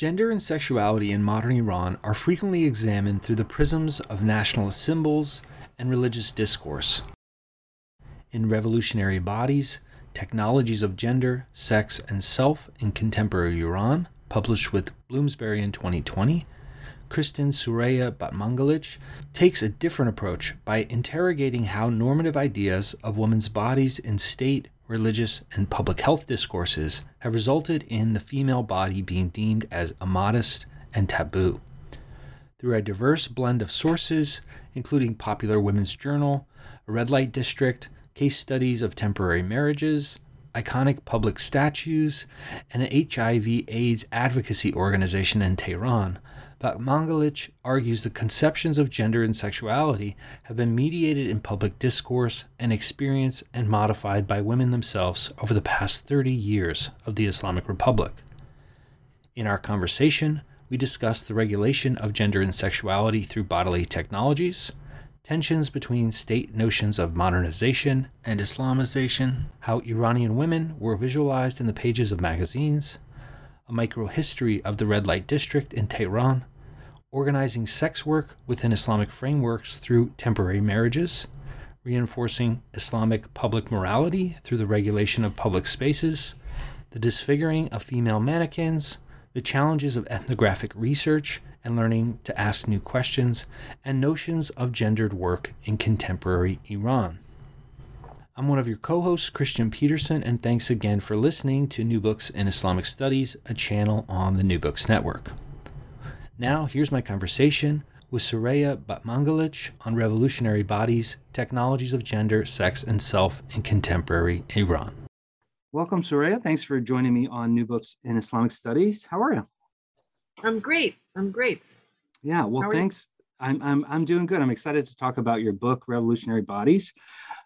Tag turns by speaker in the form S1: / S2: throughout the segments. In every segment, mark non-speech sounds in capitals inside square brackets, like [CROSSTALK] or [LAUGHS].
S1: Gender and sexuality in modern Iran are frequently examined through the prisms of nationalist symbols and religious discourse. In Revolutionary Bodies, Technologies of Gender, Sex, and Self in Contemporary Iran, published with Bloomsbury in 2020, Kristin Soraya Batmanghelichi takes a different approach by interrogating how normative ideas of women's bodies in state, religious, and public health discourses have resulted in the female body being deemed as immodest and taboo. Through a diverse blend of sources, including Popular Women's Journal, a red light district, case studies of temporary marriages, iconic public statues, and an HIV/AIDS advocacy organization in Tehran, Batmanghelichi argues the conceptions of gender and sexuality have been mediated in public discourse and experience and modified by women themselves over the past 30 years of the Islamic Republic. In our conversation, we discuss the regulation of gender and sexuality through bodily technologies, tensions between state notions of modernization and Islamization, how Iranian women were visualized in the pages of magazines, a microhistory of the red light district in Tehran, organizing sex work within Islamic frameworks through temporary marriages, reinforcing Islamic public morality through the regulation of public spaces, the disfiguring of female mannequins, the challenges of ethnographic research and learning to ask new questions, and notions of gendered work in contemporary Iran. I'm one of your co hosts, Kristian Petersen, and thanks again for listening to New Books in Islamic Studies, a channel on the New Books Network. Now, here's my conversation with Soraya Batmanghelichi on revolutionary bodies, technologies of gender, sex, and self in contemporary Iran. Welcome, Soraya. Thanks for joining me on New Books in Islamic Studies. How are you?
S2: I'm great. I'm great.
S1: Yeah, well, thanks. I'm, I'm, I'm doing good. I'm excited to talk about your book, Revolutionary Bodies.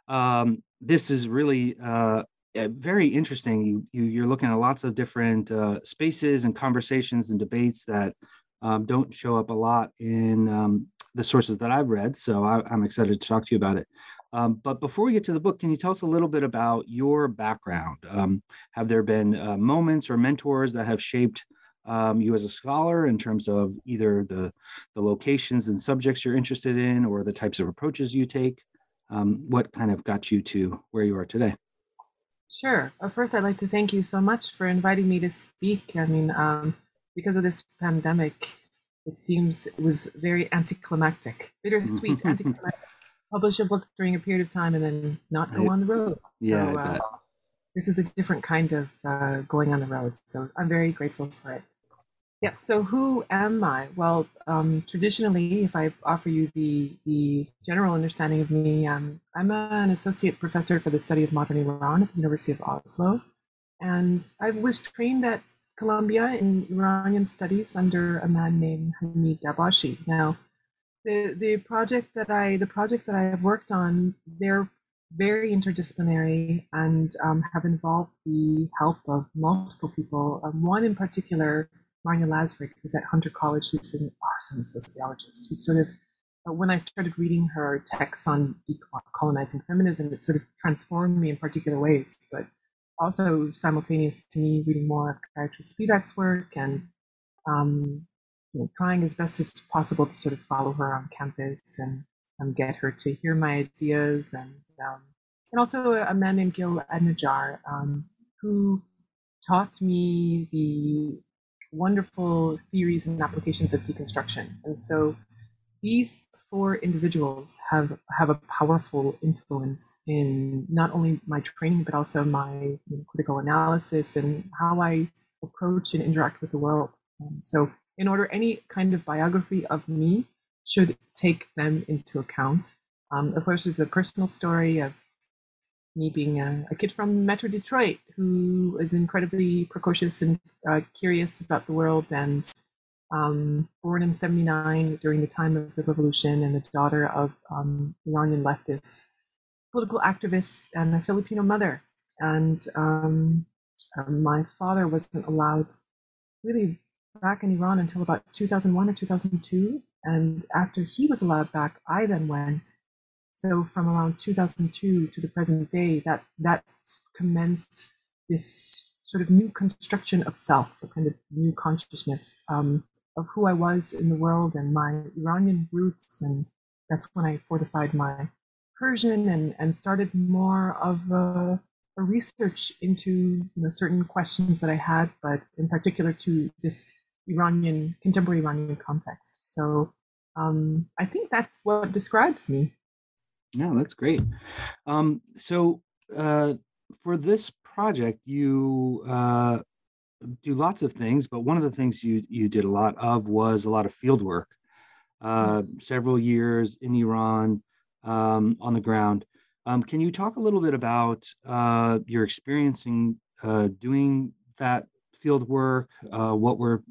S1: Um, this is really uh, very interesting. You, you, you're looking at lots of different uh, spaces and conversations and debates that um, don't show up a lot in um, the sources that I've read. So I, am excited to talk to you about it. Um, but before we get to the book, can you tell us a little bit about your background? Um, have there been uh, moments or mentors that have shaped um, you as a scholar in terms of either the, the locations and subjects you're interested in or the types of approaches you take? Um, what kind of got you to where you are today?
S2: Sure. First, I'd like to thank you so much for inviting me to speak. I mean, because of this pandemic, it seems it was very anticlimactic, bittersweet, [LAUGHS] anticlimactic. Publish a book during a period of time and then not go on the road.
S1: Yeah, so, uh,
S2: this is a different kind of uh, going on the road. So I'm very grateful for it. Yes. So who am I? Well, um, traditionally, if I offer you the the general understanding of me, um, I'm an associate professor for the study of modern Iran at the University of Oslo, and I was trained at Columbia in Iranian studies under a man named Hamid Dabashi. Now, the the project that I the projects that I have worked on, they're very interdisciplinary and um, have involved the help of multiple people. Um, one in particular, Marnia Lazreg, who's at Hunter College, she's an awesome sociologist, who sort of, uh, when I started reading her texts on decolonizing feminism, it sort of transformed me in particular ways. But also simultaneous to me reading more of Gayatri Spivak's work and um, you know, trying as best as possible to sort of follow her on campus and um, get her to hear my ideas and um, and also a man named Gil Anidjar um, who taught me the wonderful theories and applications of deconstruction. And so these four individuals have have a powerful influence in not only my training but also my you know, critical analysis and how I approach and interact with the world. Um, so in order any kind of biography of me should take them into account. Um, of course, there's a personal story of me being a, a, kid from Metro Detroit who is incredibly precocious and uh, curious about the world and um, born in 79 during the time of the revolution and the daughter of um, Iranian leftists, political activists, and a Filipino mother. And um, uh, my father wasn't allowed really back in Iran until about 2001 or 2002. And after he was allowed back, I then went. So from around 2002 to the present day, that that commenced this sort of new construction of self, a kind of new consciousness um, of who I was in the world and my Iranian roots. And that's when I fortified my Persian and, and started more of a, a research into you know, certain questions that I had, but in particular to this Iranian, contemporary Iranian context. So um, I think that's what describes me.
S3: Yeah, that's great. Um, so uh, for this project, you uh, do lots of things, but one of the things you you did a lot of was a lot of field work. Uh, mm-hmm. several years in Iran um, on the ground. Um, can you talk a little bit about uh, your experiencing uh, doing that field work? Uh, what were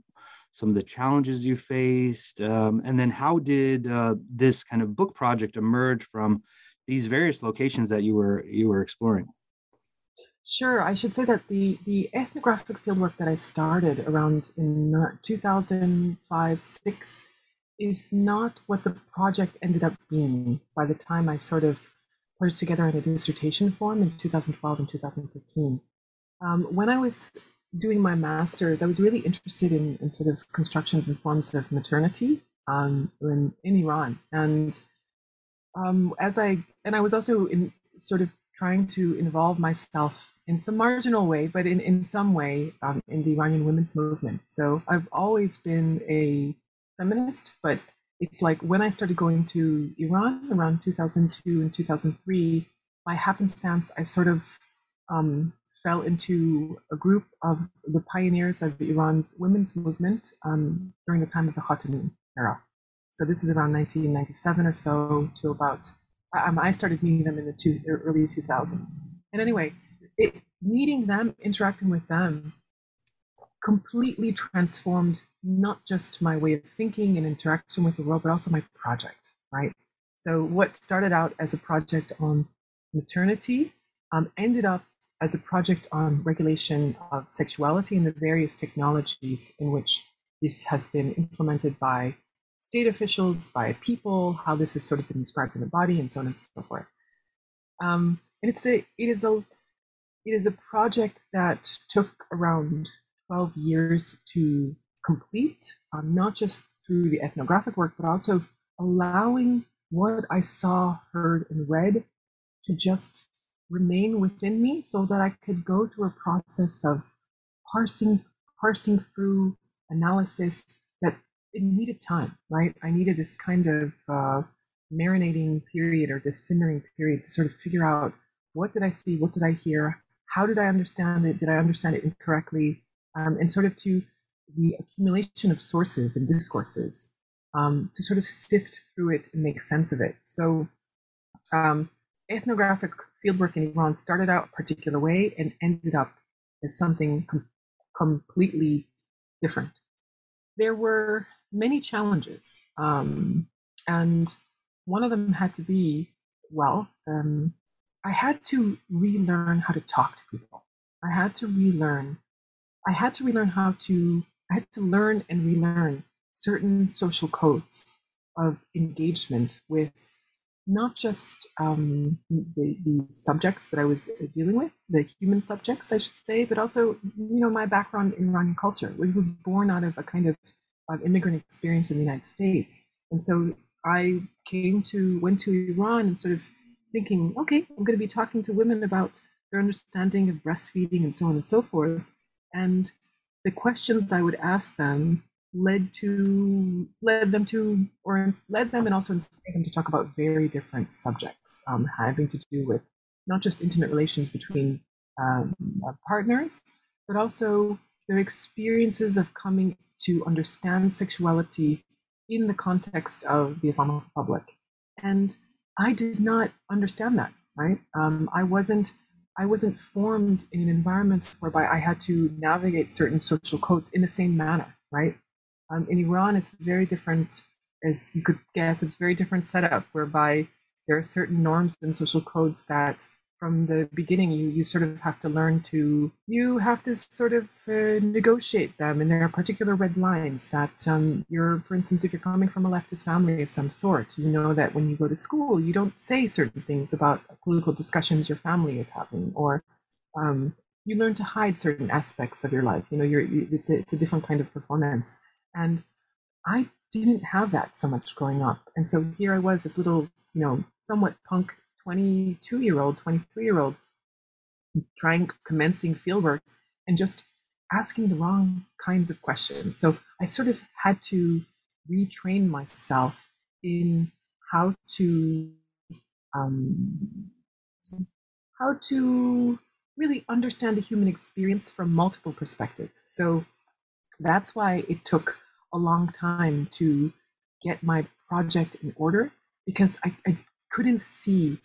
S3: some of the challenges you faced, um, and then how did uh, this kind of book project emerge from these various locations that you were you were exploring?
S2: Sure, I should say that the the ethnographic fieldwork that I started around in uh, 2005 six is not what the project ended up being by the time I sort of put it together in a dissertation form in 2012 and 2015. Um, when I was doing my master's, I was really interested in, in sort of constructions and forms of maternity um, in, in Iran. And um, as I, and I was also in sort of trying to involve myself in some marginal way, but in, in some way um, in the Iranian women's movement. So I've always been a feminist, but it's like when I started going to Iran around 2002 and 2003, by happenstance, I sort of um, fell into a group of the pioneers of Iran's women's movement um, during the time of the Khatami era. So this is around 1997 or so to about, um, I started meeting them in the two, early 2000s. And anyway, it, meeting them, interacting with them, completely transformed not just my way of thinking and interaction with the world, but also my project, right? So what started out as a project on maternity um, ended up as a project on regulation of sexuality and the various technologies in which this has been implemented by state officials, by people, how this has sort of been described in the body, and so on and so forth. Um, and it's a, it is a, it is a project that took around 12 years to complete, um, not just through the ethnographic work, but also allowing what I saw, heard, and read to just remain within me so that I could go through a process of parsing, parsing through analysis that it needed time, right? I needed this kind of uh, marinating period or this simmering period to sort of figure out what did I see, what did I hear, how did I understand it, did I understand it incorrectly, um, and sort of to the accumulation of sources and discourses um, to sort of sift through it and make sense of it. So um, ethnographic fieldwork in Iran started out a particular way and ended up as something com- completely different. There were many challenges, um, and one of them had to be well, um, I had to relearn how to talk to people. I had to relearn. I had to relearn how to. I had to learn and relearn certain social codes of engagement with not just um, the, the, subjects that I was dealing with, the human subjects, I should say, but also, you know, my background in Iranian culture, which was born out of a kind of, of immigrant experience in the United States. And so I came to, went to Iran and sort of thinking, okay, I'm going to be talking to women about their understanding of breastfeeding and so on and so forth. And the questions I would ask them led to led them to or led them and also inspired them to talk about very different subjects um, having to do with not just intimate relations between um, uh, partners but also their experiences of coming to understand sexuality in the context of the islamic republic. And i did not understand that right? Um, i wasn't i wasn't formed in an environment whereby i had to navigate certain social codes in the same manner right um, in Iran, it's very different, as you could guess, it's very different setup whereby there are certain norms and social codes that from the beginning you, you sort of have to learn to, you have to sort of uh, negotiate them. And there are particular red lines that um, you're, for instance, if you're coming from a leftist family of some sort, you know that when you go to school, you don't say certain things about political discussions your family is having or um, you learn to hide certain aspects of your life. You know, you're, it's, a, it's a different kind of performance. And I didn't have that so much growing up. And so here I was, this little, you know, somewhat punk 22 year old, 23 year old, trying, commencing fieldwork and just asking the wrong kinds of questions. So I sort of had to retrain myself in how to um, how to really understand the human experience from multiple perspectives. So that's why it took a long time to get my project in order because I, I couldn't see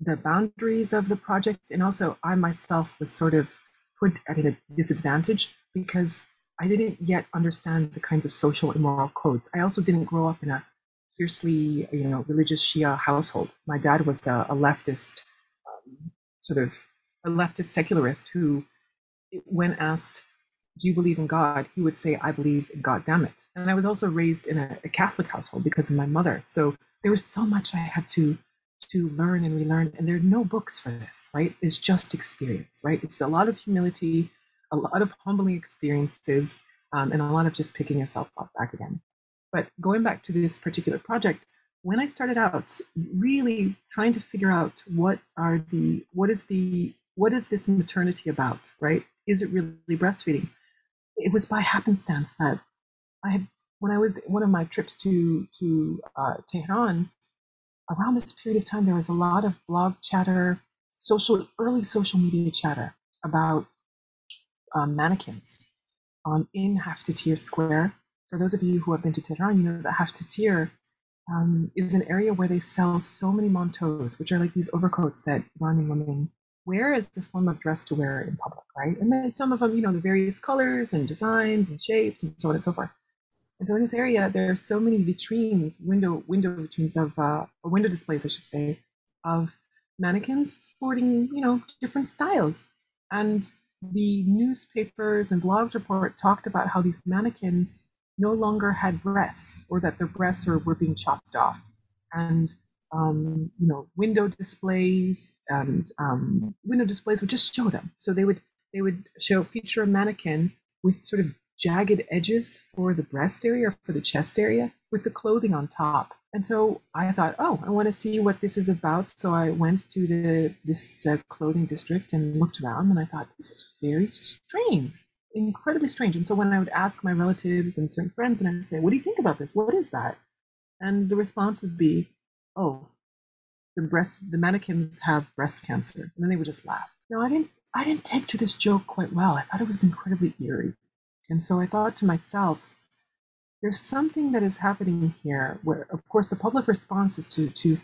S2: the boundaries of the project. And also, I myself was sort of put at a disadvantage because I didn't yet understand the kinds of social and moral codes. I also didn't grow up in a fiercely, you know, religious Shia household. My dad was a, a leftist, um, sort of a leftist secularist who, when asked do you believe in God? He would say, I believe in God, damn it. And I was also raised in a, a, Catholic household because of my mother. So there was so much I had to to learn and relearn. And there are no books for this, right? It's just experience, right? It's a lot of humility, a lot of humbling experiences, um, and a lot of just picking yourself up back again. But going back to this particular project, when I started out, really trying to figure out what are the what is the what is this maternity about, right? Is it really breastfeeding? It was by happenstance that I had when I was one of my trips to to uh, Tehran. Around this period of time, there was a lot of blog chatter, social early social media chatter about um, mannequins um, in Haftatir Square. For those of you who have been to Tehran, you know that Haftatir um, is an area where they sell so many manteaus, which are like these overcoats that Iranian women wear as the form of dress to wear in public, right? And then some of them, you know, the various colors and designs and shapes and so on and so forth. And so in this area, there are so many vitrines, window window vitrines of uh, window displays, I should say, of mannequins sporting, you know, different styles. And the newspapers and blogs report talked about how these mannequins no longer had breasts or that their breasts were, were being chopped off. And um, you know, window displays and um, window displays would just show them. So they would they would show feature a mannequin with sort of jagged edges for the breast area or for the chest area with the clothing on top. And so I thought, oh, I want to see what this is about. So I went to the this uh, clothing district and looked around, and I thought this is very strange, incredibly strange. And so when I would ask my relatives and certain friends, and I'd say, "What do you think about this? What is that?" And the response would be, oh, the breast, the mannequins have breast cancer. And then they would just laugh. No, I didn't, I didn't take to this joke quite well. I thought it was incredibly eerie. And so I thought to myself, there's something that is happening here where, of course, the public response is to, to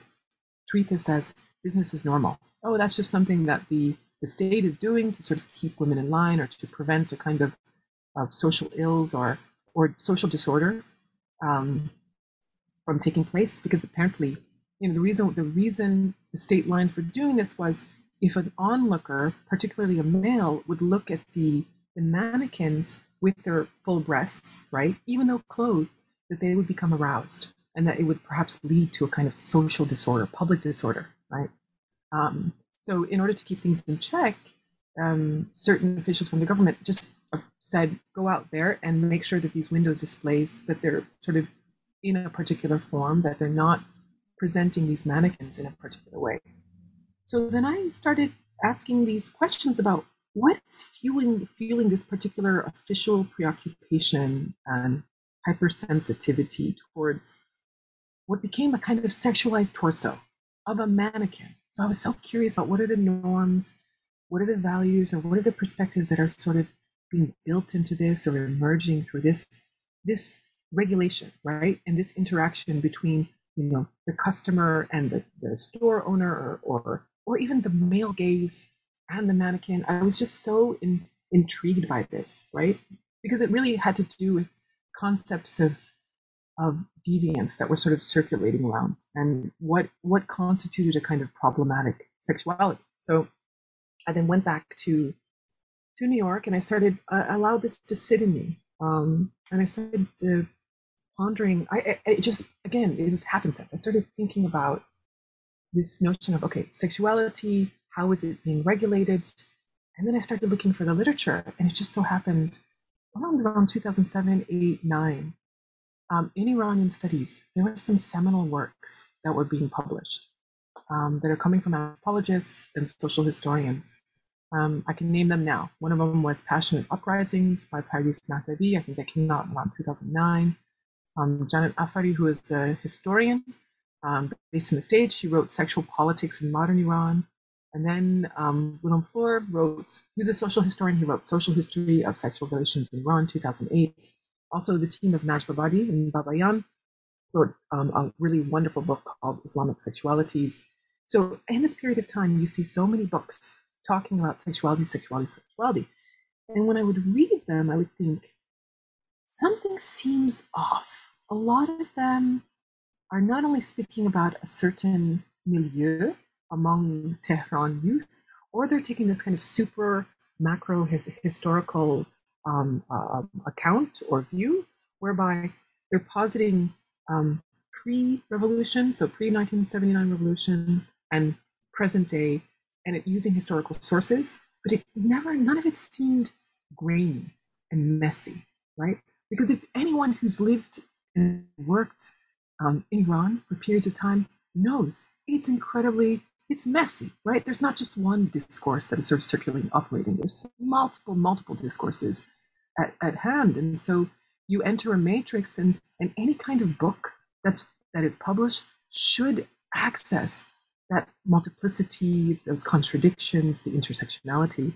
S2: treat this as business as normal. Oh, that's just something that the, the state is doing to sort of keep women in line or to prevent a kind of, of social ills or, or social disorder um, from taking place because apparently you know, the reason the reason the state line for doing this was if an onlooker, particularly a male, would look at the, the mannequins with their full breasts, right, even though clothed, that they would become aroused and that it would perhaps lead to a kind of social disorder, public disorder, right? Um, so, in order to keep things in check, um, certain officials from the government just uh, said, go out there and make sure that these windows displays that they're sort of in a particular form, that they're not presenting these mannequins in a particular way. So then I started asking these questions about what is fueling fueling this particular official preoccupation and hypersensitivity towards what became a kind of sexualized torso of a mannequin. So I was so curious about what are the norms, what are the values, or what are the perspectives that are sort of being built into this or emerging through this this regulation, right? And this interaction between you know the customer and the, the store owner or, or or even the male gaze and the mannequin. I was just so in, intrigued by this, right? Because it really had to do with concepts of of deviance that were sort of circulating around and what what constituted a kind of problematic sexuality. So I then went back to to New York and I started allowed this to sit in me, um, and I started to pondering. I, it just again it was happenstance. I started thinking about this notion of okay, sexuality. How is it being regulated? And then I started looking for the literature, and it just so happened around around 2007, 8, 9, um, in Iranian studies, there were some seminal works that were being published um, that are coming from anthropologists and social historians. Um, I can name them now. One of them was Passionate Uprisings by Pardis Mahdavi. I think that came out around 2009. Um, Janet Afary, who is a historian um, based in the States, she wrote Sexual Politics in Modern Iran. And then um, Willem Floor wrote, who's a social historian, he wrote Social History of Sexual Relations in Iran, 2008. Also, the team of Najmabadi and Babayan wrote um, a really wonderful book called Islamic Sexualities. So, in this period of time, you see so many books talking about sexuality, sexuality, sexuality. And when I would read them, I would think, something seems off. A lot of them are not only speaking about a certain milieu among Tehran youth, or they're taking this kind of super macro his, historical um, uh, account or view, whereby they're positing um, pre-revolution, so pre-1979 revolution, and present day, and it using historical sources, but it never, none of it seemed grainy and messy, right? Because if anyone who's lived and worked um, in Iran for periods of time knows it's incredibly it's messy, right? There's not just one discourse that is sort of circulating, operating. There's multiple, multiple discourses at, at hand. And so you enter a matrix and, and any kind of book that's that is published should access that multiplicity, those contradictions, the intersectionality.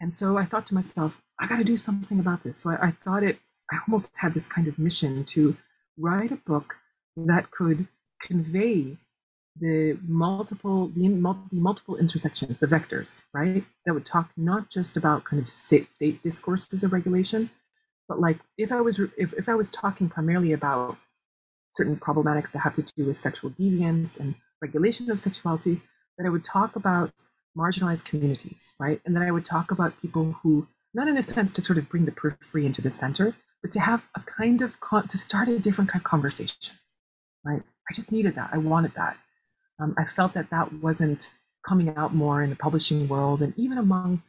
S2: And so I thought to myself, I got to do something about this. So I, I thought it, I almost had this kind of mission to write a book that could convey the multiple the, the multiple intersections the vectors right? That would talk not just about kind of state state discourses of regulation but like if i was if, if i was talking primarily about certain problematics that have to do with sexual deviance and regulation of sexuality that i would talk about marginalized communities right? And then i would talk about people who not in a sense to sort of bring the periphery into the center but to have a kind of con- to start a different kind of conversation right i just needed that i wanted that um, I felt that that wasn't coming out more in the publishing world and even among,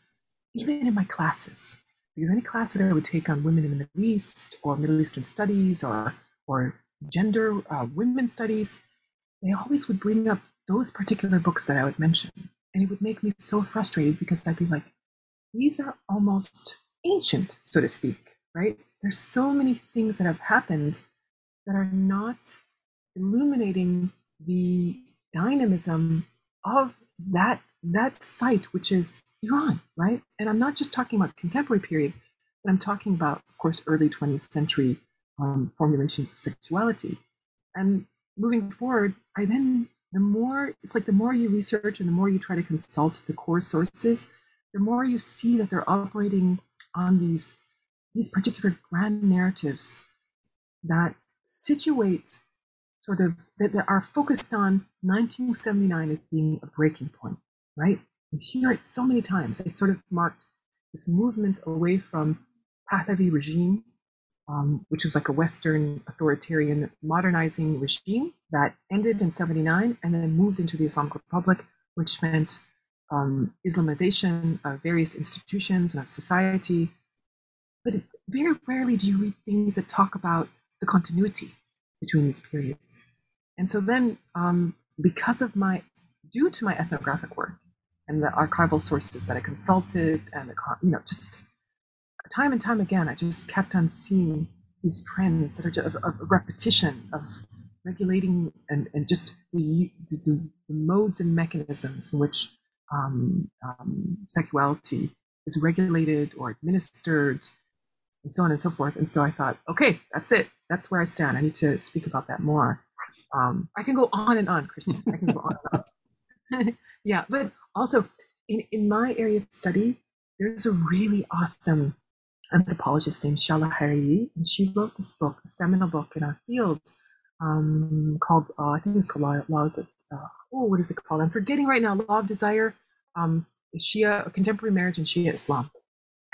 S2: even in my classes. Because any class that I would take on women in the Middle East or Middle Eastern studies or, or gender, uh, women studies, they always would bring up those particular books that I would mention. And it would make me so frustrated because I'd be like, these are almost ancient, so to speak, right? There's so many things that have happened that are not illuminating the dynamism of that that site, which is Iran, right? And I'm not just talking about contemporary period, but I'm talking about, of course, early 20th century um, formulations of sexuality. And moving forward, I then the more it's like the more you research and the more you try to consult the core sources, the more you see that they're operating on these these particular grand narratives that situate sort of that, that are focused on 1979 as being a breaking point, right? you hear it so many times. It sort of marked this movement away from Pahlavi regime, um, which was like a Western authoritarian modernizing regime that ended in 79 and then moved into the Islamic Republic, which meant um, Islamization of various institutions and of society. But very rarely do you read things that talk about the continuity between these periods. And so then, um, because of my, due to my ethnographic work and the archival sources that I consulted, and the, you know, just time and time again, I just kept on seeing these trends that are just of, of repetition, of regulating, and, and just the, the, the modes and mechanisms in which um, um, sexuality is regulated or administered, and so on and so forth. And so I thought, okay, that's it. That's where I stand. I need to speak about that more. Um, I can go on and on, Kristian. I can go on and on. [LAUGHS] yeah, but also in, in my area of study, there's a really awesome anthropologist named Shahla Haeri, and she wrote this book, a seminal book in our field um, called, uh, I think it's called Laws of, uh, oh, what is it called? I'm forgetting right now. Law of Desire, um, Shia, contemporary marriage and Shia Islam.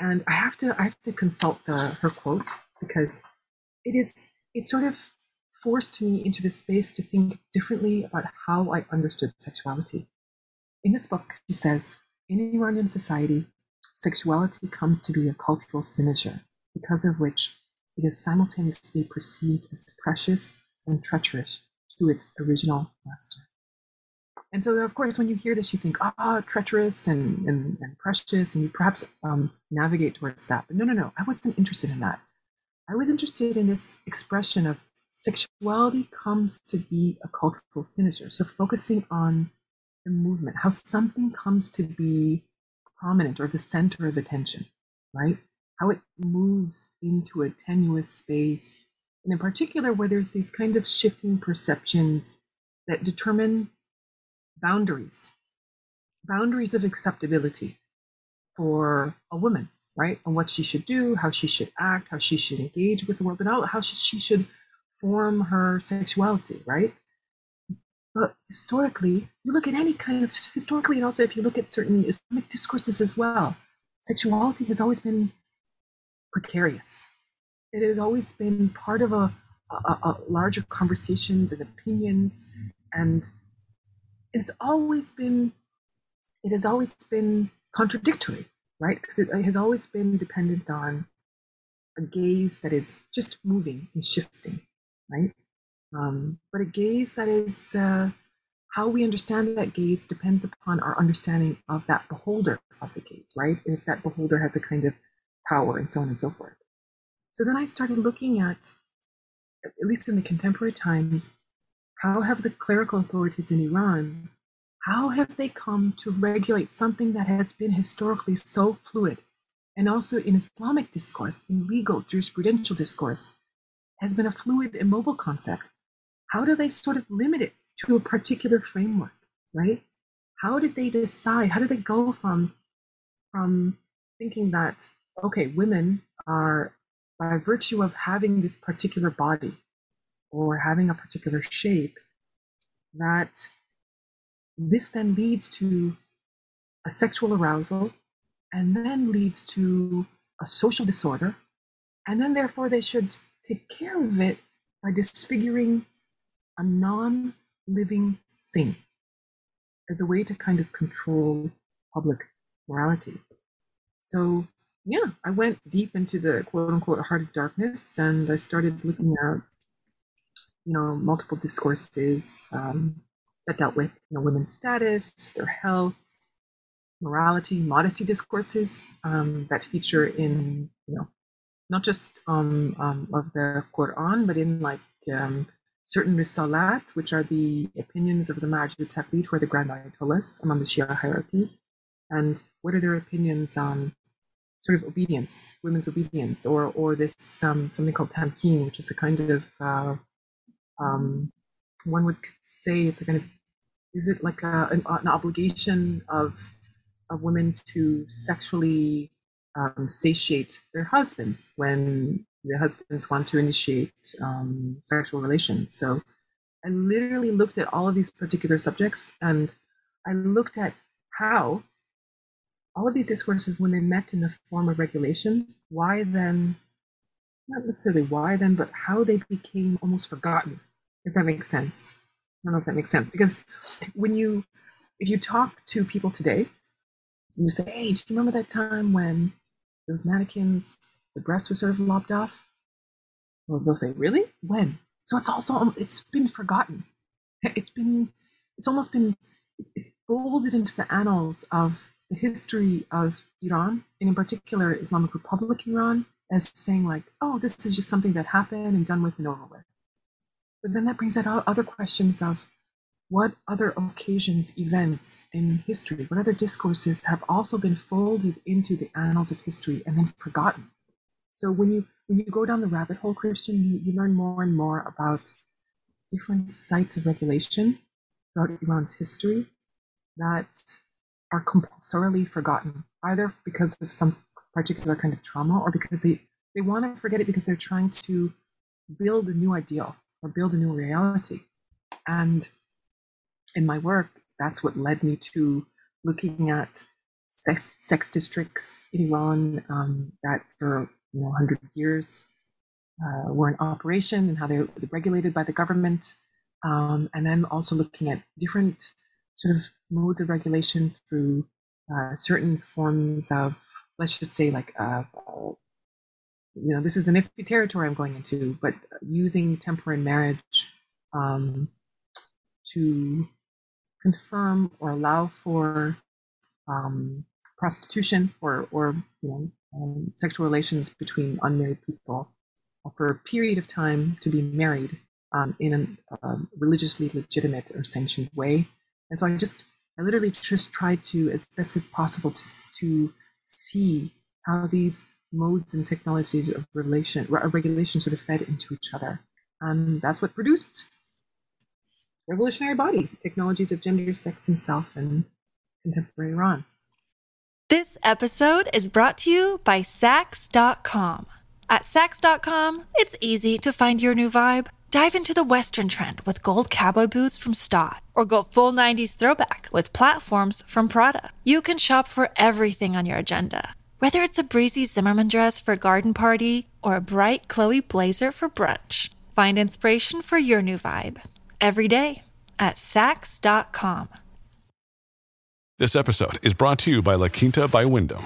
S2: And I have to, I have to consult the, her quote because it is, it sort of forced me into the space to think differently about how I understood sexuality. In this book, she says, in Iranian society, sexuality comes to be a cultural signature, because of which it is simultaneously perceived as precious and treacherous to its original master. And so, of course, when you hear this, you think, ah, oh, treacherous and, and, and, precious, and you perhaps um, navigate towards that. But no, no, no, I wasn't interested in that. I was interested in this expression of sexuality comes to be a cultural signature. So, focusing on the movement, how something comes to be prominent or the center of attention, right? How it moves into a tenuous space, and in particular, where there's these kind of shifting perceptions that determine boundaries, boundaries of acceptability for a woman, right? And what she should do, how she should act, how she should engage with the world, but how she should form her sexuality, right? But historically, you look at any kind of historically, and also if you look at certain Islamic discourses as well, sexuality has always been precarious. It has always been part of a, a, a larger conversations and opinions, and it's always been it has always been contradictory, right? Because it has always been dependent on a gaze that is just moving and shifting, right? Um, but a gaze that is uh, how we understand that gaze depends upon our understanding of that beholder of the gaze, right? If that beholder has a kind of power and so on and so forth. So then I started looking at, at least in the contemporary times, how have the clerical authorities in Iran, how have they come to regulate something that has been historically so fluid and also in Islamic discourse, in legal jurisprudential discourse, has been a fluid, immobile concept how do they sort of limit it to a particular framework, right? How did they decide? How did they go from from thinking that okay, women are by virtue of having this particular body or having a particular shape, that this then leads to a sexual arousal and then leads to a social disorder, and then therefore they should take care of it by disfiguring a non living thing as a way to kind of control public morality. So, yeah, I went deep into the quote unquote heart of darkness and I started looking at, you know, multiple discourses um, that dealt with, you know, women's status, their health, morality, modesty discourses um, that feature in, you know, not just um, um, of the Quran, but in like um, certain risalat, which are the opinions of the Marja-e Taqlid, who are the grand ayatollahs among the Shia hierarchy, and what are their opinions on sort of obedience, women's obedience, or or this um, something called tamkin, which is a kind of uh, um, one would say it's a kind of is it like a, an, an obligation of of women to sexually um, satiate their husbands when the husbands want to initiate um, sexual relations. So I literally looked at all of these particular subjects and I looked at how all of these discourses, when they met in the form of regulation, why then, not necessarily why then, but how they became almost forgotten, if that makes sense. I don't know if that makes sense. Because when you, if you talk to people today, you say, hey, do you remember that time when those mannequins, the breasts were sort of lopped off? Well, they'll say, really? When? So it's also, it's been forgotten. It's been, it's almost been, it's folded into the annals of the history of Iran, and in particular Islamic Republic Iran, as saying like, oh, this is just something that happened and done with and over with. But then that brings out other questions of what other occasions, events in history, what other discourses have also been folded into the annals of history and then forgotten. So when you when you go down the rabbit hole, Kristian, you, you learn more and more about different sites of regulation throughout Iran's history that are compulsorily forgotten, either because of some particular kind of trauma or because they, they want to forget it because they're trying to build a new ideal or build a new reality. And in my work, that's what led me to looking at sex, sex districts in Iran um, that for you know 100 years uh, were in operation and how they were regulated by the government. Um, and then also looking at different sort of modes of regulation through uh, certain forms of, let's just say, like, uh, you know, this is an iffy territory I'm going into, but using temporary marriage um, to confirm or allow for um, prostitution or, or you know, um, sexual relations between unmarried people for a period of time to be married um, in a uh, religiously legitimate or sanctioned way. And so I just, I literally just tried to, as best as possible, to, to see how these modes and technologies of relation, regulation sort of fed into each other. And that's what produced revolutionary bodies, technologies of gender, sex, and self in contemporary Iran.
S4: This episode is brought to you by Saks.com. At Saks.com, it's easy to find your new vibe. Dive into the Western trend with gold cowboy boots from Staud, or go full 90s throwback with platforms from Prada. You can shop for everything on your agenda, whether it's a breezy Zimmermann dress for a garden party or a bright Chloe blazer for brunch. Find inspiration for your new vibe every day at Saks.com.
S5: This episode is brought to you by La Quinta by Wyndham.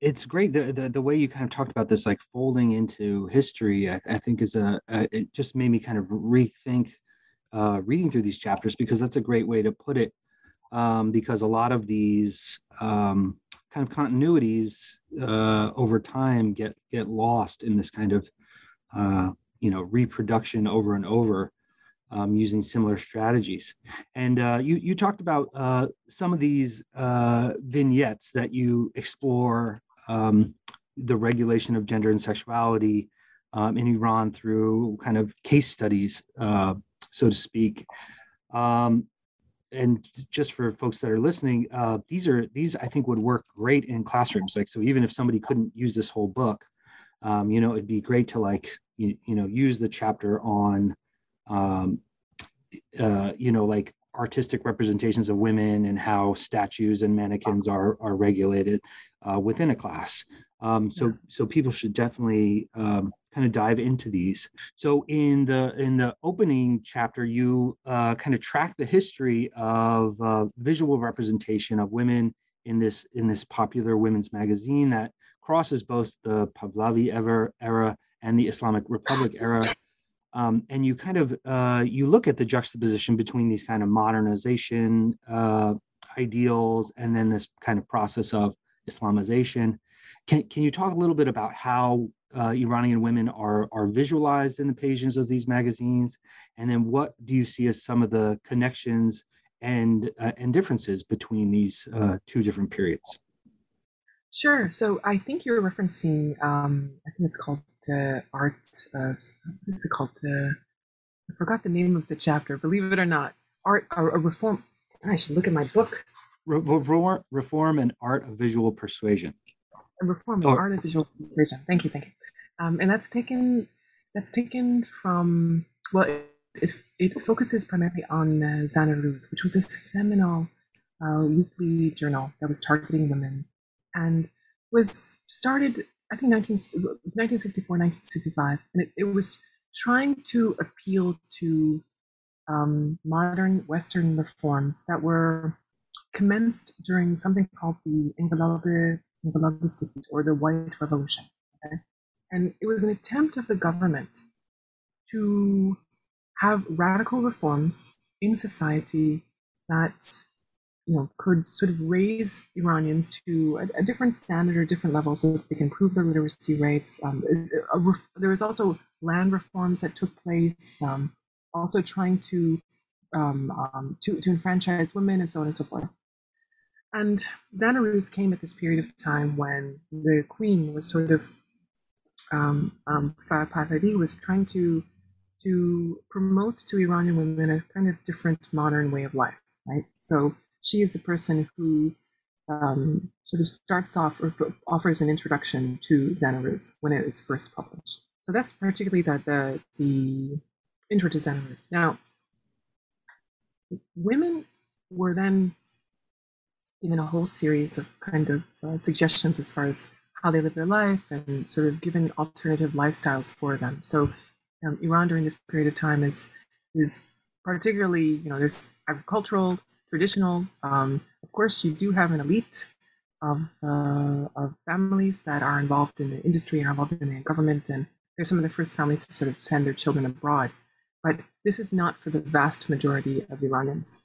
S3: it's great the, the, the way you kind of talked about this like folding into history i, I think is a, a, it just made me kind of rethink uh, reading through these chapters because that's a great way to put it um, because a lot of these um, kind of continuities uh, over time get get lost in this kind of uh, you know reproduction over and over um, using similar strategies. And uh, you you talked about uh, some of these uh, vignettes that you explore um, the regulation of gender and sexuality um, in Iran through kind of case studies, uh, so to speak. Um, and just for folks that are listening, uh, these are these I think would work great in classrooms. Like so, even if somebody couldn't use this whole book, um, you know, it'd be great to like you, you know use the chapter on, um, uh, you know, like artistic representations of women and how statues and mannequins are are regulated uh, within a class. Um, so so people should definitely um, kind of dive into these. So in the in the opening chapter, you uh, kind of track the history of uh, visual representation of women in this in this popular women's magazine that crosses both the Pahlavi era, era and the Islamic Republic era. Um, and you kind of uh, you look at the juxtaposition between these kind of modernization uh, ideals and then this kind of process of Islamization. Can, can you talk a little bit about how uh, Iranian women are, are visualized in the pages of these magazines? And then what do you see as some of the connections and, uh, and differences between these uh, two different periods?
S2: Sure. So I think you're referencing, um, I think it's called uh, art. Uh, what is it called? Uh, I forgot the name of the chapter. Believe it or not, art or, or reform. I should look at my book.
S3: Reform, reform and art of visual persuasion.
S2: Reform and oh. art of visual persuasion. Thank you, thank you. Um, and that's taken. That's taken from. Well, it it, it focuses primarily on uh, Zan-e Ruz, which was a seminal uh, weekly journal that was targeting women and was started, I think, 19, 1964, 1965. And it, it was trying to appeal to um, modern Western reforms that were commenced during something called the Inqilabe or the White Revolution. Okay? And it was an attempt of the government to have radical reforms in society that you know, could sort of raise Iranians to a, a, different standard or different level so that they can improve their literacy rates. Um, ref- there was also land reforms that took place, um, also trying to, um, um, to, to enfranchise women and so on and so forth. And Zan-e Ruz came at this period of time when the queen was sort of, um, um, Pahlavi was trying to, to promote to Iranian women a kind of different modern way of life, right? So she is the person who um, sort of starts off or offers an introduction to Zan-e Ruz when it is first published. So that's particularly the, the, the intro to Zan-e Ruz. Now, women were then given a whole series of kind of uh, suggestions as far as how they live their life and sort of given alternative lifestyles for them. So um, Iran during this period of time is is particularly, you know, there's agricultural traditional. Um, of course, you do have an elite of, uh, of families that are involved in the industry, are involved in the government, and they're some of the first families to sort of send their children abroad. But this is not for the vast majority of Iranians.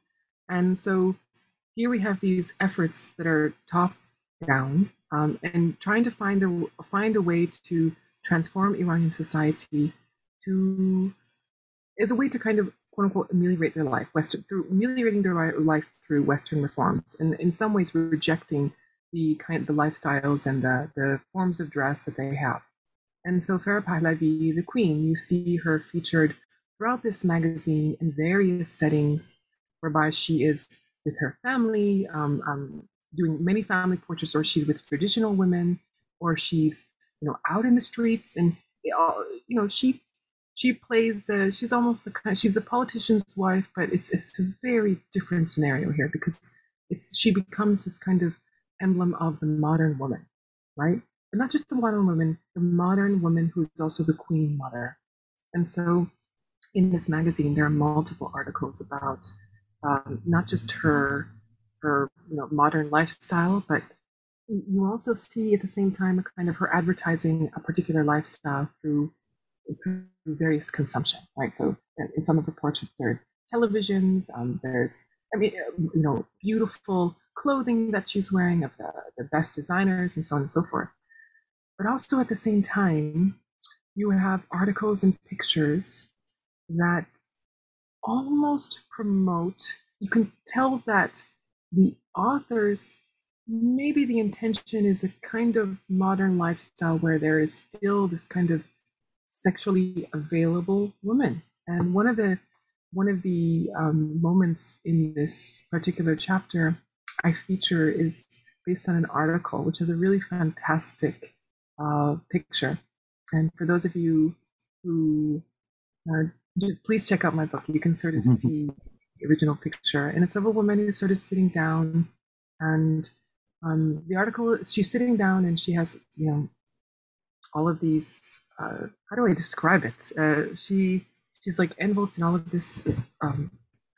S2: And so here we have these efforts that are top down um, and trying to find a, find a way to transform Iranian society to as a way to kind of quote unquote ameliorate their life Western through ameliorating their life through Western reforms, and in some ways rejecting the kind of the lifestyles and the, the forms of dress that they have. And so Farah Pahlavi, the queen, you see her featured throughout this magazine in various settings, whereby she is with her family, um, um, doing many family portraits, or she's with traditional women, or she's you know out in the streets, and you know she she plays the she's almost the she's the politician's wife but it's it's a very different scenario here because it's she becomes this kind of emblem of the modern woman right? But not just the modern woman the modern woman who's also the queen mother. And so in this magazine there are multiple articles about um, not just her her you know modern lifestyle but you also see at the same time a kind of her advertising a particular lifestyle through through various consumption, right? So in some of the portraits, there are televisions, um, there's, I mean, uh, you know, beautiful clothing that she's wearing of the, the best designers and so on and so forth. But also at the same time, you have articles and pictures that almost promote, you can tell that the authors maybe the intention is a kind of modern lifestyle where there is still this kind of sexually available woman. And one of the one of the um, moments in this particular chapter I feature is based on an article, which is a really fantastic uh, picture. And for those of you who are, please check out my book. You can sort of mm-hmm. see the original picture, and it's of a woman who's sort of sitting down, and um, the article she's sitting down and she has you know all of these uh, how do I describe it? Uh, she she's like enveloped in all of this. Um,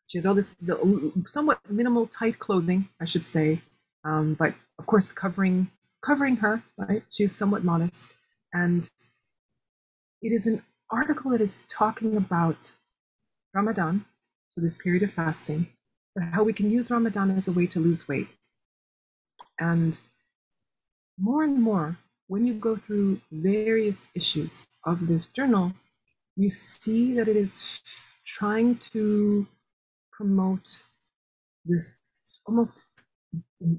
S2: she has all this the, somewhat minimal, tight clothing, I should say, um, but of course covering covering her. Right, she's somewhat modest, and it is an article that is talking about Ramadan, so this period of fasting, but how we can use Ramadan as a way to lose weight. And more and more, when you go through various issues of this journal, you see that it is trying to promote this almost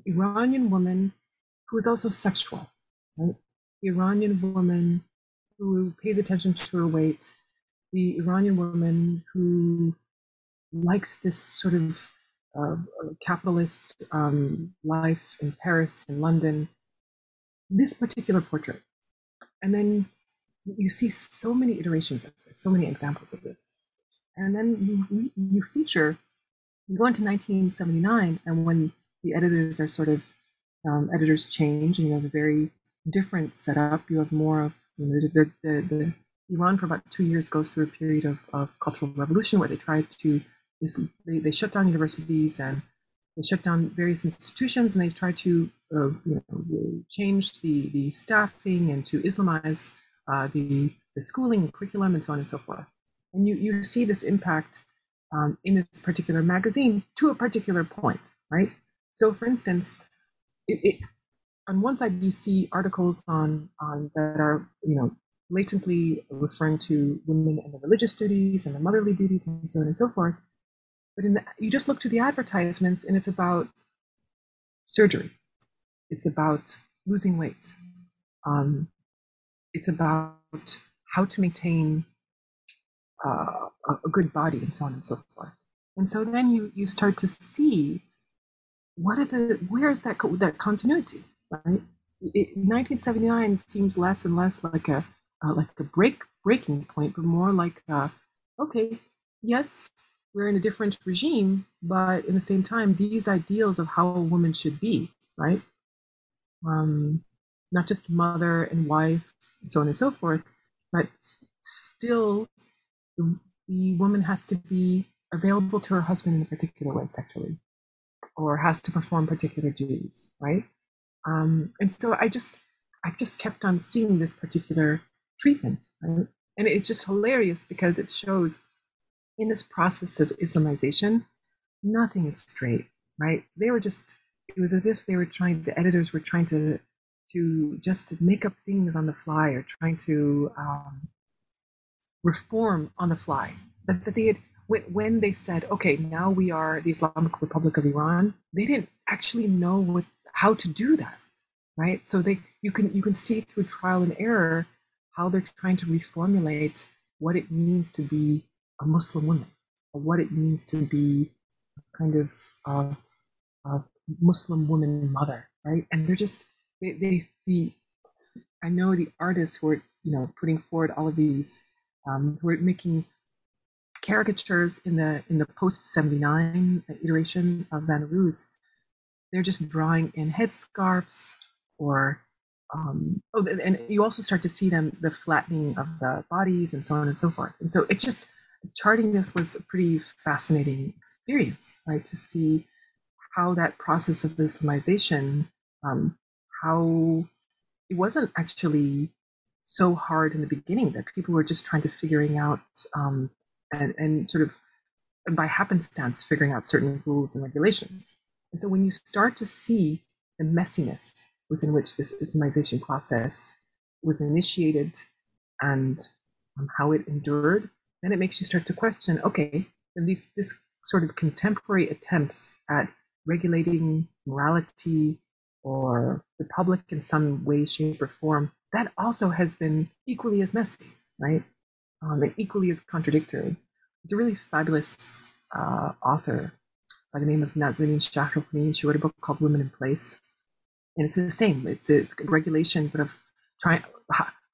S2: Iranian woman who is also sexual, right? The Iranian woman who pays attention to her weight, the Iranian woman who likes this sort of uh, capitalist um, life in Paris and London, this particular portrait. And then you see so many iterations of this, so many examples of this. And then you, you feature, you go into 1979, and when the editors are sort of, um, editors change, and you have a very different setup. You have more of, you know, the, the, the, Iran for about two years goes through a period of, of cultural revolution where they try to, they, they shut down universities and they shut down various institutions and they try to uh, you know, change the, the staffing and to Islamize uh, the, the schooling curriculum and so on and so forth. And you, you see this impact um, in this particular magazine to a particular point, right? So, for instance, it, it, on one side you see articles on, on that are you know blatantly referring to women and the religious duties and the motherly duties and so on and so forth. But in the, you just look to the advertisements and it's about surgery. It's about losing weight. Um, it's about how to maintain uh, a good body and so on and so forth. And so then you you start to see what are the where is that that continuity, right? It, 1979 seems less and less like a uh, like a break breaking point, but more like okay, yes, we're in a different regime, but in the same time, these ideals of how a woman should be, right? Um, not just mother and wife, and so on and so forth, but still the woman has to be available to her husband in a particular way sexually or has to perform particular duties right um, and so i just i just kept on seeing this particular treatment right? and it's just hilarious because it shows in this process of islamization nothing is straight right they were just it was as if they were trying the editors were trying to to just make up things on the fly or trying to um, reform on the fly. That, that they had when they said, okay, now we are the Islamic Republic of Iran, they didn't actually know what, how to do that, right? So they you can you can see through trial and error how they're trying to reformulate what it means to be a Muslim woman, what it means to be kind of uh, a Muslim woman mother, right? And they're just they, they the I know the artists who are you know putting forward all of these um, we're making caricatures in the in the post 79 iteration of Zan-e Ruz. They're just drawing in headscarves or um, oh, and you also start to see them the flattening of the bodies and so on and so forth. And so it just charting this was a pretty fascinating experience, right? To see how that process of Islamization, um, how it wasn't actually so hard in the beginning that people were just trying to figuring out um, and, and sort of by happenstance figuring out certain rules and regulations. And so when you start to see the messiness within which this Islamization process was initiated and um, how it endured, then it makes you start to question, okay, then these this sort of contemporary attempts at regulating morality or the public in some way, shape, or form that also has been equally as messy, right? Um, and equally as contradictory. It's a really fabulous uh, author by the name of Nazanin Shahrokni. She wrote a book called Women in Place. And it's the same. It's, it's regulation, but of trying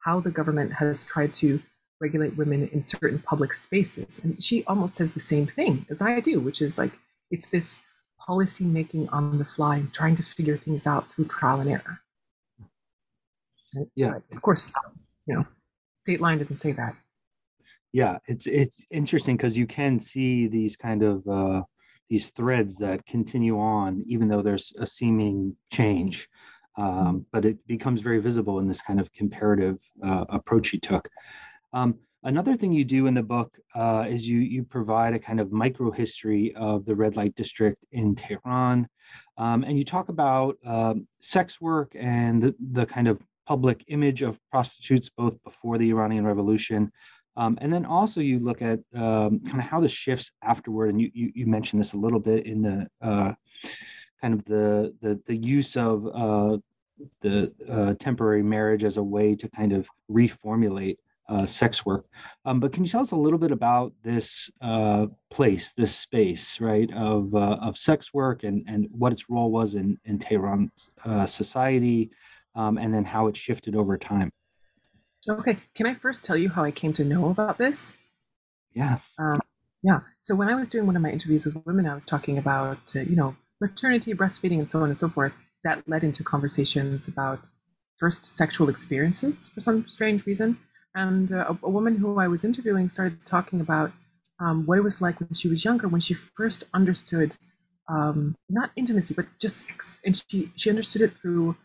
S2: how the government has tried to regulate women in certain public spaces. And she almost says the same thing as I do, which is like it's this policy making on the fly and trying to figure things out through trial and error.
S3: Yeah,
S2: of course, you know, state line doesn't say that.
S3: Yeah, it's it's interesting because you can see these kind of uh, these threads that continue on, even though there's a seeming change. Um, but it becomes very visible in this kind of comparative uh, approach you took. Um, Another thing you do in the book uh, is you you provide a kind of micro history of the red light district in Tehran, um, and you talk about um, sex work and the, the kind of public image of prostitutes both before the Iranian Revolution, um, and then also you look at um, kind of how this shifts afterward. And you, you, you mentioned this a little bit in the uh, kind of the the the use of uh, the uh, temporary marriage as a way to kind of reformulate uh, sex work. Um, but can you tell us a little bit about this uh, place, this space, right, of uh, of sex work and and what its role was in in Tehran uh, society, um, and then how it shifted over time?
S2: Okay, can I first tell you how I came to know about this?
S3: Yeah.
S2: Um, yeah. So when I was doing one of my interviews with women, I was talking about uh, you know maternity, breastfeeding, and so on and so forth. That led into conversations about first sexual experiences for some strange reason and uh, a, a, woman who I was interviewing started talking about um, what it was like when she was younger, when she first understood um, not intimacy, but just sex. And she, she understood it through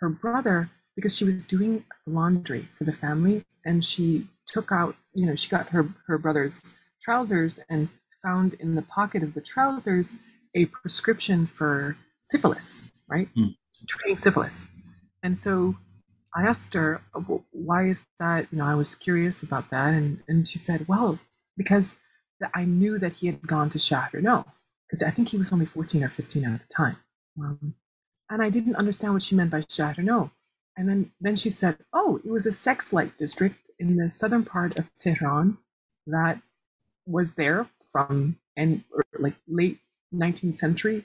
S2: her brother because she was doing laundry for the family. And she took out, you know, she got her, her brother's trousers and found in the pocket of the trousers a prescription for syphilis, right? Mm. Treating syphilis. And so I asked her, uh, why is that? You know, I was curious about that. And, and she said, well, because I knew that he had gone to Shahr No, because I think he was only 14 or 15 at the time. Um, and I didn't understand what she meant by Shahr No. And then, then she said, oh, it was a sex light district in the southern part of Tehran that was there from and like late 19th century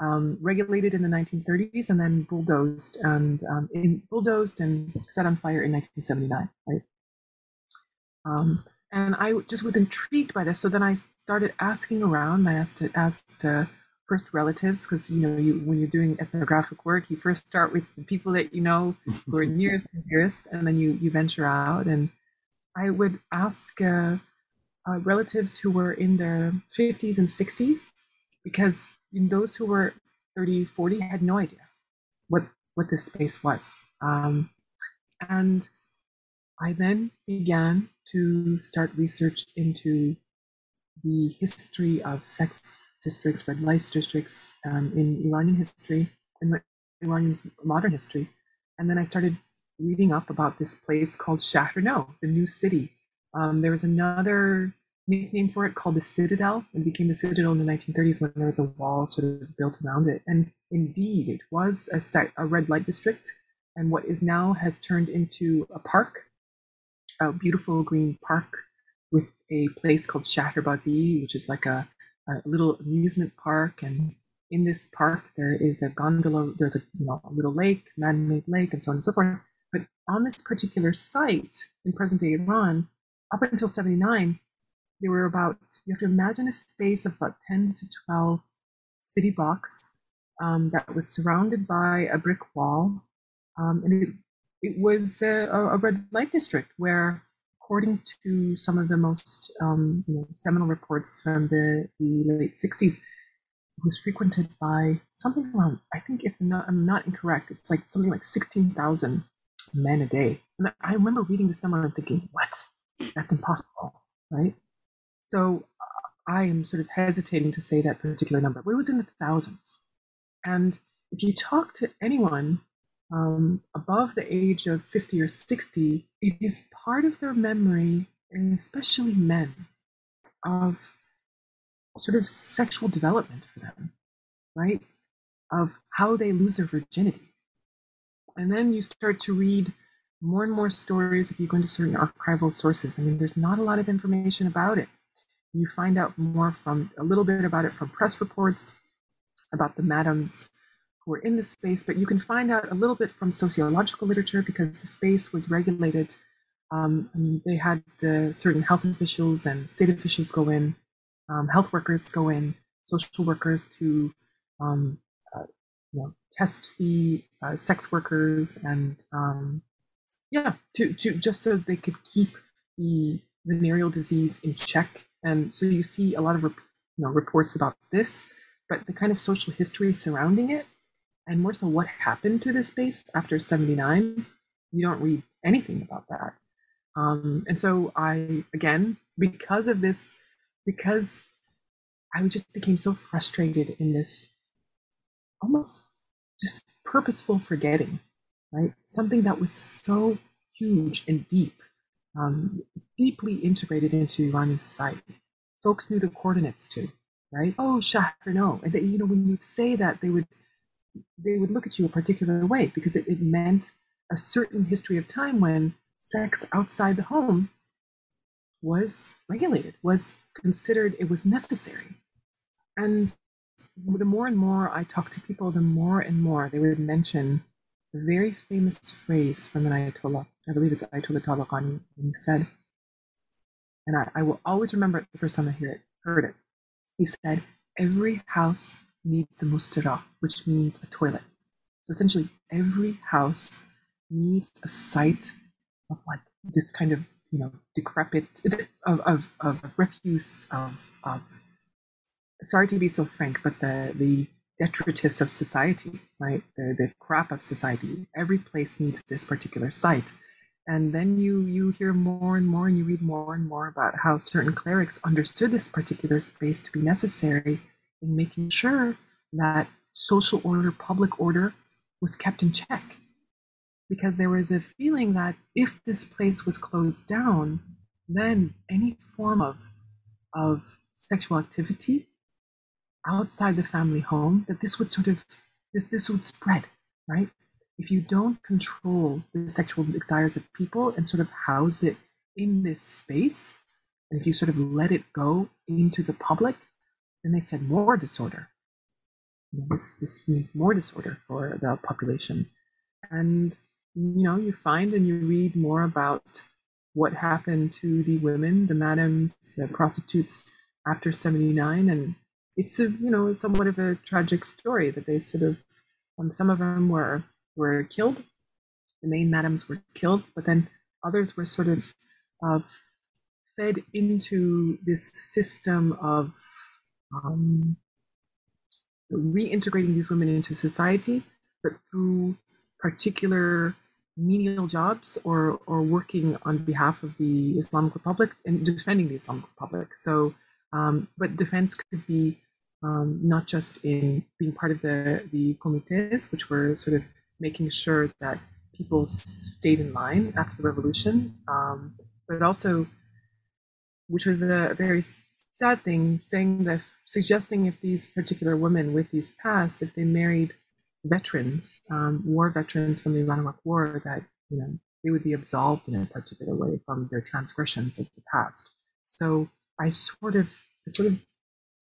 S2: um, regulated in the 1930s and then bulldozed and um, in, bulldozed and set on fire in 1979. Right. Um, and I just was intrigued by this. So then I started asking around. I asked asked uh, first relatives because you know you when you're doing ethnographic work, you first start with the people that you know who are [LAUGHS] nearest and dearest, and then you you venture out. And I would ask uh, uh, relatives who were in their 50s and 60s because those who were 30, 40 had no idea what, what this space was. Um, and I then began to start research into the history of sex districts, red light districts um, in Iranian history, in Iranian modern history. And then I started reading up about this place called Shahr No, the new city. Um, there was another nickname for it called the Citadel. It became the Citadel in the 1930s when there was a wall sort of built around it. And indeed, it was a, set, a red light district. And what is now has turned into a park, a beautiful green park with a place called Shahrbazi, which is like a, a little amusement park. And in this park, there is a gondola, there's a, you know, a little lake, man made lake, and so on and so forth. But on this particular site in present day Iran, up until 79, there were about, you have to imagine a space of about 10 to 12 city blocks um, that was surrounded by a brick wall. Um, and it, it was a, a, red light district where, according to some of the most um, you know, seminal reports from the, the late 60s, it was frequented by something around, I think if not, I'm not incorrect, it's like something like 16,000 men a day. And I remember reading this number and thinking, what? That's impossible, right? So uh, I am sort of hesitating to say that particular number, but it was in the thousands. And if you talk to anyone um, above the age of 50 or 60, it is part of their memory, and especially men, of sort of sexual development for them, right? Of how they lose their virginity. And then you start to read more and more stories if you go into certain archival sources. I mean, there's not a lot of information about it. You find out more from a little bit about it from press reports about the madams who were in the space, but you can find out a little bit from sociological literature because the space was regulated. Um, they had uh, certain health officials and state officials go in, um, health workers go in, social workers to um, uh, you know, test the uh, sex workers and um, yeah, to, to just so they could keep the venereal disease in check and so you see a lot of you know, reports about this, but the kind of social history surrounding it, and more so what happened to this space after 79, you don't read anything about that. Um, and so I, again, because of this, because I just became so frustrated in this almost just purposeful forgetting, right? Something that was so huge and deep, um, deeply integrated into Iranian society. Folks knew the coordinates too, right? Oh, Shahr no. And they, you know, when you'd say that, they would they would look at you a particular way because it, it meant a certain history of time when sex outside the home was regulated, was considered, it was necessary. And the more and more I talked to people, the more and more they would mention a very famous phrase from an Ayatollah. I believe it's Ayatollah Taleghani. And he said, and I, I will always remember it the first time I hear it, heard it. He said, every house needs a mustara, which means a toilet. So essentially, every house needs a site of like this kind of you know decrepit of of, of refuse of of sorry to be so frank, but the the detritus of society, right? The, the crap of society. Every place needs this particular site. And then you you hear more and more and you read more and more about how certain clerics understood this particular space to be necessary in making sure that social order, public order was kept in check. Because there was a feeling that if this place was closed down, then any form of, of sexual activity outside the family home, that this would sort of, this, this would spread, right? If you don't control the sexual desires of people and sort of house it in this space, and if you sort of let it go into the public, then they said more disorder, this, this means more disorder for the population. And, you know, you find and you read more about what happened to the women, the madams, the prostitutes after 79. And it's a, you know, somewhat of a tragic story that they sort of, um, some of them were, were killed. The main madams were killed, but then others were sort of, of fed into this system of um, reintegrating these women into society, but through particular menial jobs or or working on behalf of the Islamic Republic and defending the Islamic Republic. So, um, but defense could be um, not just in being part of the the comités, which were sort of making sure that people stayed in line after the revolution, um, but also, which was a very sad thing, saying that suggesting if these particular women with these pasts, if they married veterans, um, war veterans from the Iran-Iraq War, that you know they would be absolved in a particular way from their transgressions of the past. So I sort of, I sort of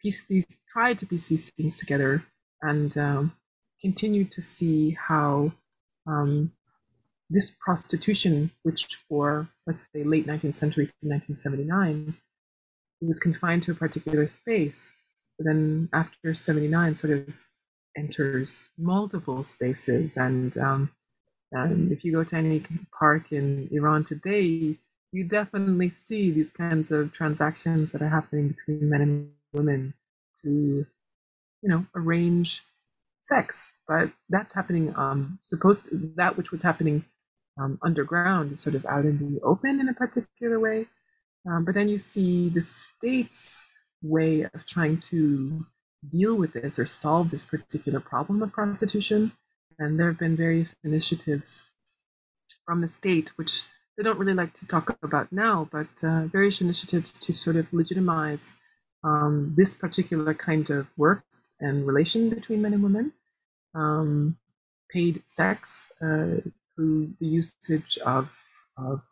S2: pieced these, tried to piece these things together, and um, continued to see how um, this prostitution, which for let's say late 19th century to 1979, was confined to a particular space, but then after 79 sort of enters multiple spaces and um, and if you go to any park in Iran today, you definitely see these kinds of transactions that are happening between men and women to, you know, arrange sex. But that's happening, um, supposed to, that which was happening um, underground is sort of out in the open in a particular way. Um, but then you see the state's way of trying to deal with this or solve this particular problem of prostitution. And there have been various initiatives from the state, which they don't really like to talk about now, but uh, various initiatives to sort of legitimize um, this particular kind of work and relation between men and women. Um, paid sex uh, through the usage of, of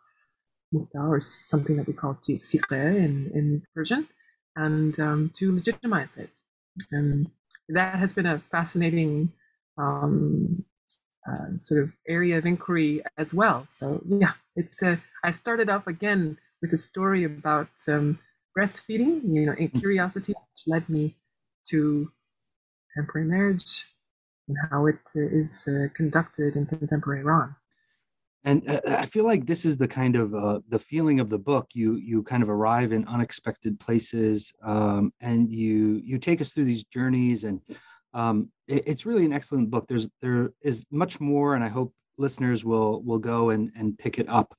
S2: or something that we call sigheh in, in Persian, and um, to legitimize it. And that has been a fascinating um, uh, sort of area of inquiry as well. So yeah, it's uh, I started off again with a story about um, breastfeeding, you know, and mm. curiosity, which led me to contemporary marriage and how it uh, is uh, conducted in contemporary Iran.
S3: And uh, i feel like this is the kind of uh, the feeling of the book. You you kind of arrive in unexpected places um, and you you take us through these journeys and um, it, it's really an excellent book. There's there is much more and i hope listeners will will go and and pick it up.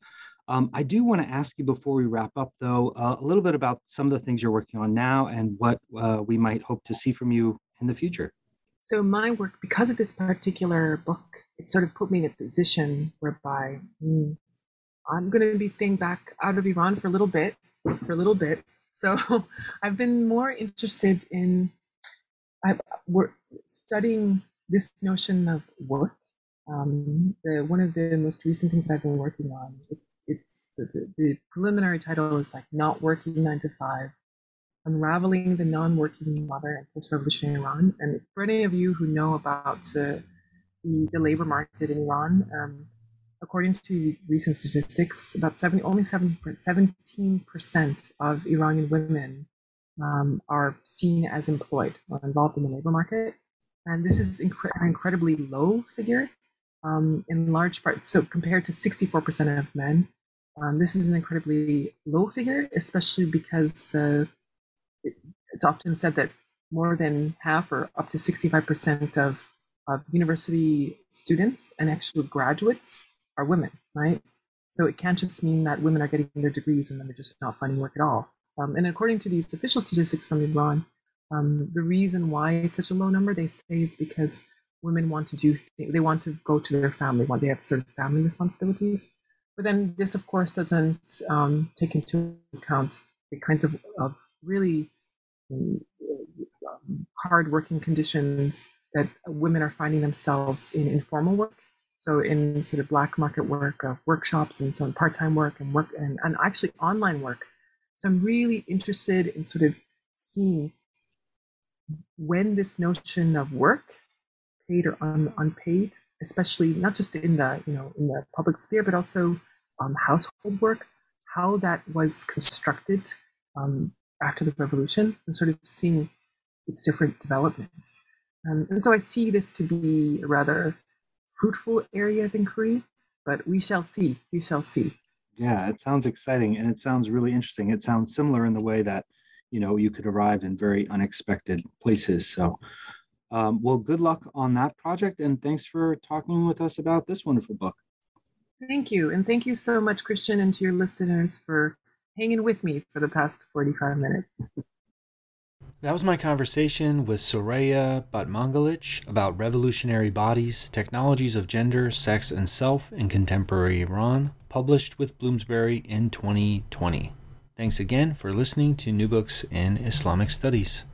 S3: Um, I do want to ask you before we wrap up, though, uh, a little bit about some of the things you're working on now and what uh, we might hope to see from you in the future.
S2: So, my work, because of this particular book, it sort of put me in a position whereby mm, I'm going to be staying back out of Iran for a little bit, for a little bit. So, [LAUGHS] I've been more interested in I've, we're studying this notion of work. Um, the, one of the most recent things that I've been working on, it, it's the, the, preliminary title is like not working nine to five, unraveling the non-working mother in post-revolutionary Iran. And for any of you who know about uh, the, the labor market in Iran, um, according to recent statistics, about 70, only 17% of Iranian women um, are seen as employed or involved in the labor market. And this is incre- an incredibly low figure um, in large part. So compared to 64% of men, um, this is an incredibly low figure, especially because uh, it's often said that more than half or up to 65% of, of university students and actual graduates are women, right? So it can't just mean that women are getting their degrees and then they're just not finding work at all. Um, and according to these official statistics from Iran, um, the reason why it's such a low number, they say, is because women want to do, th- they want to go to their family, they have sort of family responsibilities. But then this, of course, doesn't um, take into account the kinds of, of really hard working conditions that women are finding themselves in informal work. So in sort of black market work, uh, workshops and so on, part-time work and work and, and actually online work so I'm really interested in sort of seeing when this notion of work, paid or un, unpaid, especially not just in the you know in the public sphere, but also um, household work, how that was constructed um, after the revolution, and sort of seeing its different developments. Um, and so I see this to be a rather fruitful area of inquiry, but we shall see. We shall see.
S3: Yeah, it sounds exciting and it sounds really interesting. It sounds similar in the way that, you know, you could arrive in very unexpected places. So, um, well, good luck on that project and thanks for talking with us about this wonderful book.
S2: Thank you. And thank you so much, Kristian, and to your listeners for hanging with me for the past 45 minutes.
S1: That was my conversation with Soraya Batmanghelichi about revolutionary bodies, technologies of gender, sex, and self in contemporary Iran, published with Bloomsbury in 2020. Thanks again for listening to New Books in Islamic Studies.